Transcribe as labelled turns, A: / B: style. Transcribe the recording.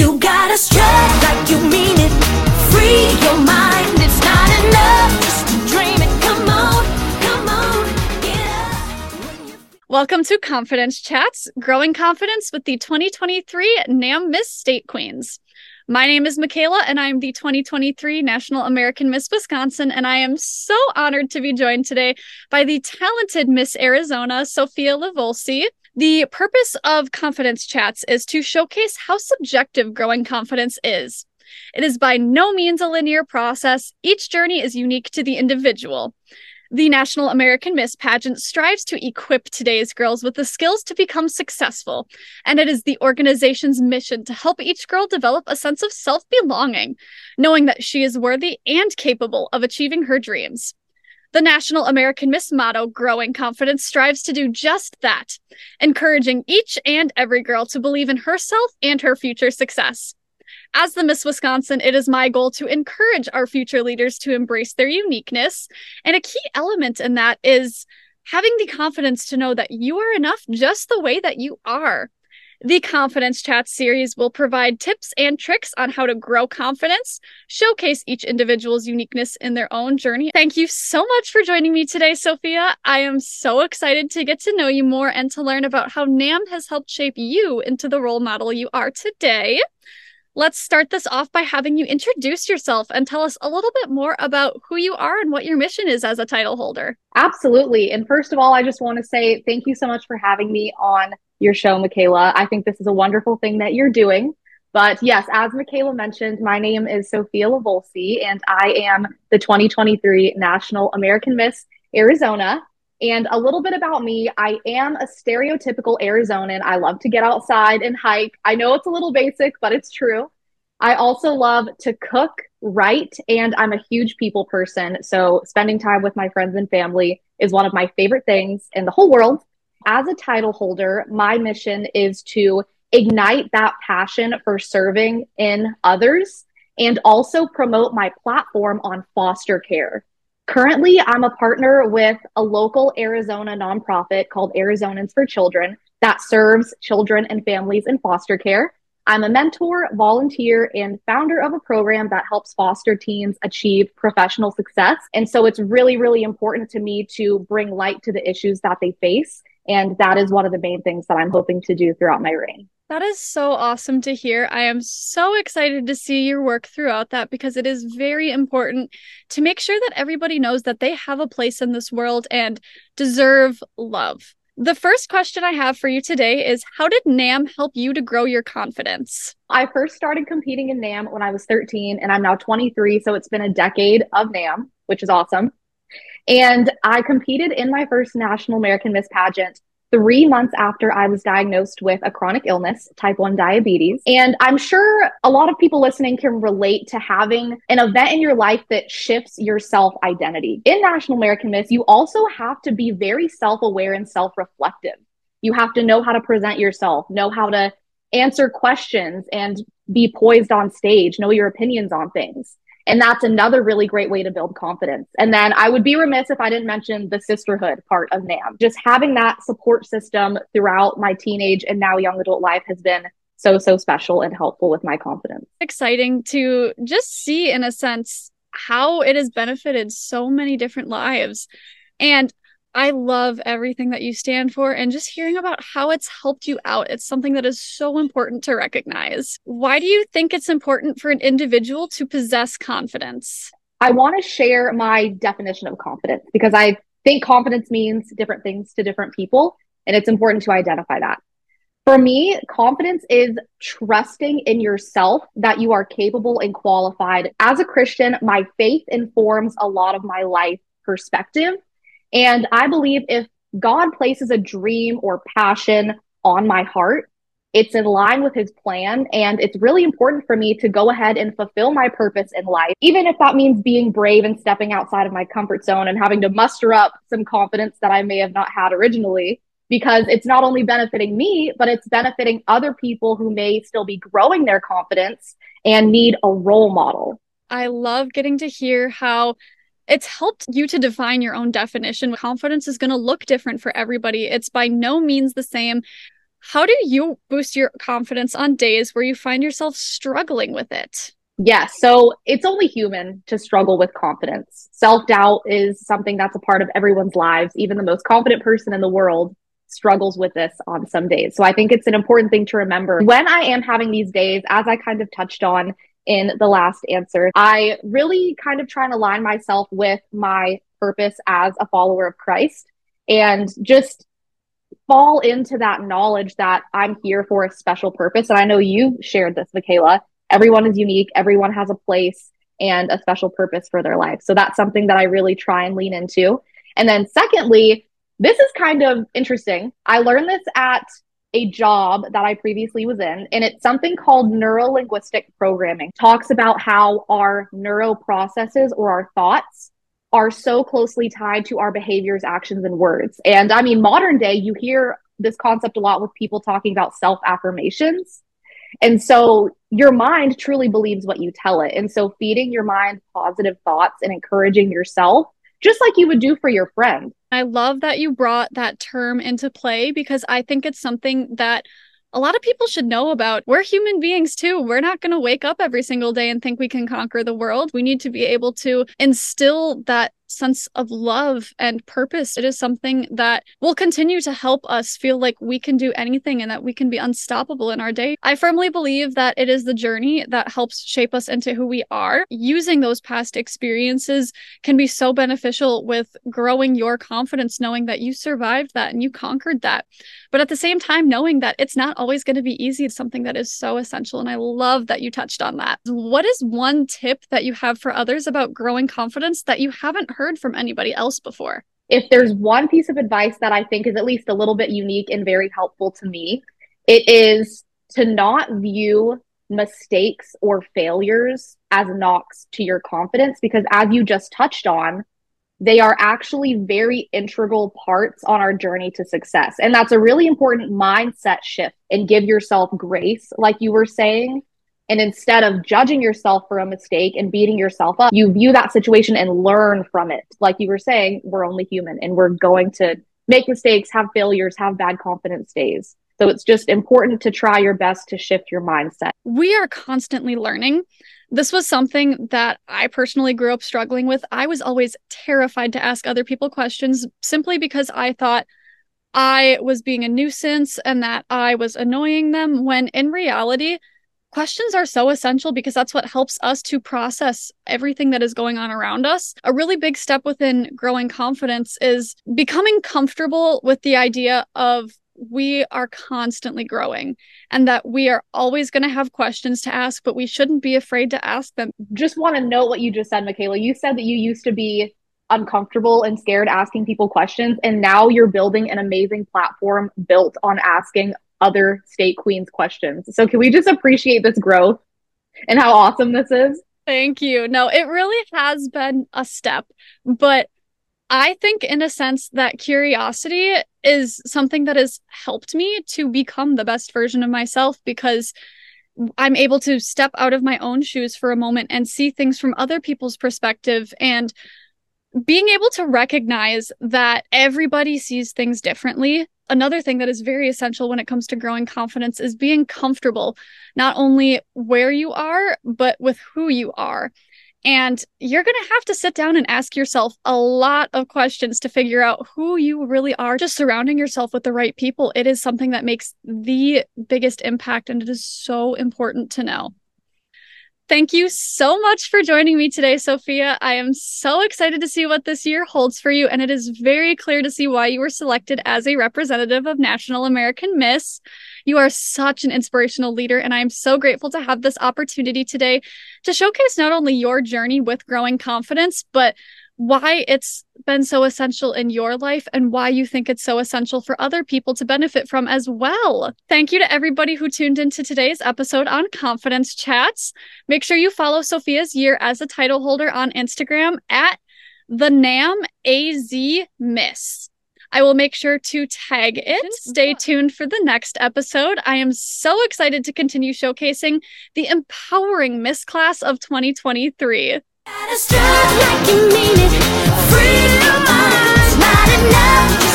A: You gotta strut like you mean it. Free your mind. It's not enough just. Come on, come on.
B: Welcome to Confidence Chats, growing confidence with the 2023 NAM Miss State Queens. My name is Micaela, and I'm the 2023 National American Miss Wisconsin, and I am so honored to be joined today by the talented Miss Arizona, Sophia Lavolsi. The purpose of Confidence Chats is to showcase how subjective growing confidence is. It is by no means a linear process. Each journey is unique to the individual. The National American Miss pageant strives to equip today's girls with the skills to become successful, and it is the organization's mission to help each girl develop a sense of self belonging, knowing that she is worthy and capable of achieving her dreams. The National American Miss motto, Growing Confidence, strives to do just that, encouraging each and every girl to believe in herself and her future success. As the Miss Wisconsin, it is my goal to encourage our future leaders to embrace their uniqueness. And a key element in that is having the confidence to know that you are enough just the way that you are. The Confidence Chat series will provide tips and tricks on how to grow confidence, showcase each individual's uniqueness in their own journey. Thank you so much for joining me today, Sophia. I am so excited to get to know you more and to learn about how NAM has helped shape you into the role model you are today. Let's start this off by having you introduce yourself and tell us a little bit more about who you are and what your mission is as a title holder.
C: Absolutely. And first of all, I just want to say thank you so much for having me on your show, Micaela. I think this is a wonderful thing that you're doing. But yes, as Micaela mentioned, my name is Sophia Lavolsi, and I am the 2023 National American Miss Arizona. And a little bit about me I am a stereotypical Arizonan. I love to get outside and hike. I know it's a little basic, but it's true. I also love to cook, write, and I'm a huge people person. So spending time with my friends and family is one of my favorite things in the whole world. As a title holder, my mission is to ignite that passion for serving in others and also promote my platform on foster care. Currently, I'm a partner with a local Arizona nonprofit called Arizonans for Children that serves children and families in foster care. I'm a mentor, volunteer, and founder of a program that helps foster teens achieve professional success. And so it's really, really important to me to bring light to the issues that they face and that is one of the main things that I'm hoping to do throughout my reign.
B: That is so awesome to hear. I am so excited to see your work throughout that because it is very important to make sure that everybody knows that they have a place in this world and deserve love. The first question I have for you today is How did NAM help you to grow your confidence?
C: I first started competing in NAM when I was 13, and I'm now 23. So it's been a decade of NAM, which is awesome. And I competed in my first National American Miss pageant three months after I was diagnosed with a chronic illness, type 1 diabetes. And I'm sure a lot of people listening can relate to having an event in your life that shifts your self identity. In National American Miss, you also have to be very self aware and self reflective. You have to know how to present yourself, know how to answer questions and be poised on stage, know your opinions on things. And that's another really great way to build confidence. And then I would be remiss if I didn't mention the sisterhood part of NAM. Just having that support system throughout my teenage and now young adult life has been so, so special and helpful with my confidence.
B: Exciting to just see, in a sense, how it has benefited so many different lives. And I love everything that you stand for and just hearing about how it's helped you out. It's something that is so important to recognize. Why do you think it's important for an individual to possess confidence?
C: I want to share my definition of confidence because I think confidence means different things to different people, and it's important to identify that. For me, confidence is trusting in yourself that you are capable and qualified. As a Christian, my faith informs a lot of my life perspective and I believe if God places a dream or passion on my heart, it's in line with his plan. And it's really important for me to go ahead and fulfill my purpose in life, even if that means being brave and stepping outside of my comfort zone and having to muster up some confidence that I may have not had originally. Because it's not only benefiting me, but it's benefiting other people who may still be growing their confidence and need a role model.
B: I love getting to hear how it's helped you to define your own definition. Confidence is going to look different for everybody. It's by no means the same. How do you boost your confidence on days where you find yourself struggling with it?
C: Yes. So it's only human to struggle with confidence. Self doubt is something that's a part of everyone's lives. Even the most confident person in the world struggles with this on some days. So I think it's an important thing to remember when I am having these days, as I kind of touched on in the last answer, I really kind of try and align myself with my purpose as a follower of Christ and just fall into that knowledge that I'm here for a special purpose. And I know you shared this, Micaela. Everyone is unique, everyone has a place and a special purpose for their life. So that's something that I really try and lean into. And then, secondly, this is kind of interesting. I learned this at a job that I previously was in, and it's something called neuro linguistic programming. Talks about how our neuro processes or our thoughts are so closely tied to our behaviors, actions, and words. And I mean, modern day, you hear this concept a lot with people talking about self affirmations. And so your mind truly believes what you tell it. And so feeding your mind positive thoughts and encouraging yourself, just like you would do for your friend.
B: I love that you brought that term into play because I think it's something that a lot of people should know about. We're human beings too. We're not going to wake up every single day and think we can conquer the world. We need to be able to instill that sense of love and purpose. It is something that will continue to help us feel like we can do anything and that we can be unstoppable in our day. I firmly believe that it is the journey that helps shape us into who we are. Using those past experiences can be so beneficial with growing your confidence, knowing that you survived that and you conquered that. But at the same time, knowing that it's not always going to be easy is something that is so essential. And I love that you touched on that. What is one tip that you have for others about growing confidence that you haven't heard from anybody else before.
C: If there's one piece of advice that I think is at least a little bit unique and very helpful to me, it is to not view mistakes or failures as knocks to your confidence because as you just touched on, they are actually very integral parts on our journey to success. And that's a really important mindset shift and give yourself grace, like you were saying, and instead of judging yourself for a mistake and beating yourself up, you view that situation and learn from it. Like you were saying, we're only human and we're going to make mistakes, have failures, have bad confidence days. So it's just important to try your best to shift your mindset.
B: We are constantly learning. This was something that I personally grew up struggling with. I was always terrified to ask other people questions simply because I thought I was being a nuisance and that I was annoying them when in reality, questions are so essential because that's what helps us to process everything that is going on around us. A really big step within growing confidence is becoming comfortable with the idea of we are constantly growing and that we are always going to have questions to ask, but we shouldn't be afraid to ask them.
C: Just want to note what you just said, Micaela. You said that you used to be uncomfortable and scared asking people questions, and now you're building an amazing platform built on asking other state queens questions. So can we just appreciate this growth and how awesome this is?
B: Thank you. No, it really has been a step, but I think in a sense that curiosity is something that has helped me to become the best version of myself because I'm able to step out of my own shoes for a moment and see things from other people's perspective and being able to recognize that everybody sees things differently another thing that is very essential when it comes to growing confidence is being comfortable not only where you are but with who you are and you're going to have to sit down and ask yourself a lot of questions to figure out who you really are. Just surrounding yourself with the right people, it is something that makes the biggest impact. And it is so important to know. Thank you so much for joining me today, Sophia. I am so excited to see what this year holds for you, and it is very clear to see why you were selected as a representative of National American Miss. You are such an inspirational leader, and I am so grateful to have this opportunity today to showcase not only your journey with growing confidence, but why it's been so essential in your life and why you think it's so essential for other people to benefit from as well. Thank you to everybody who tuned into today's episode on Confidence Chats. Make sure you follow Sophia's year as a title holder on Instagram at the NAM AZ Miss. I will make sure to tag it. Stay tuned for the next episode. I am so excited to continue showcasing the empowering Miss Class of 2023.
A: Like you mean it, free your mind, not enough.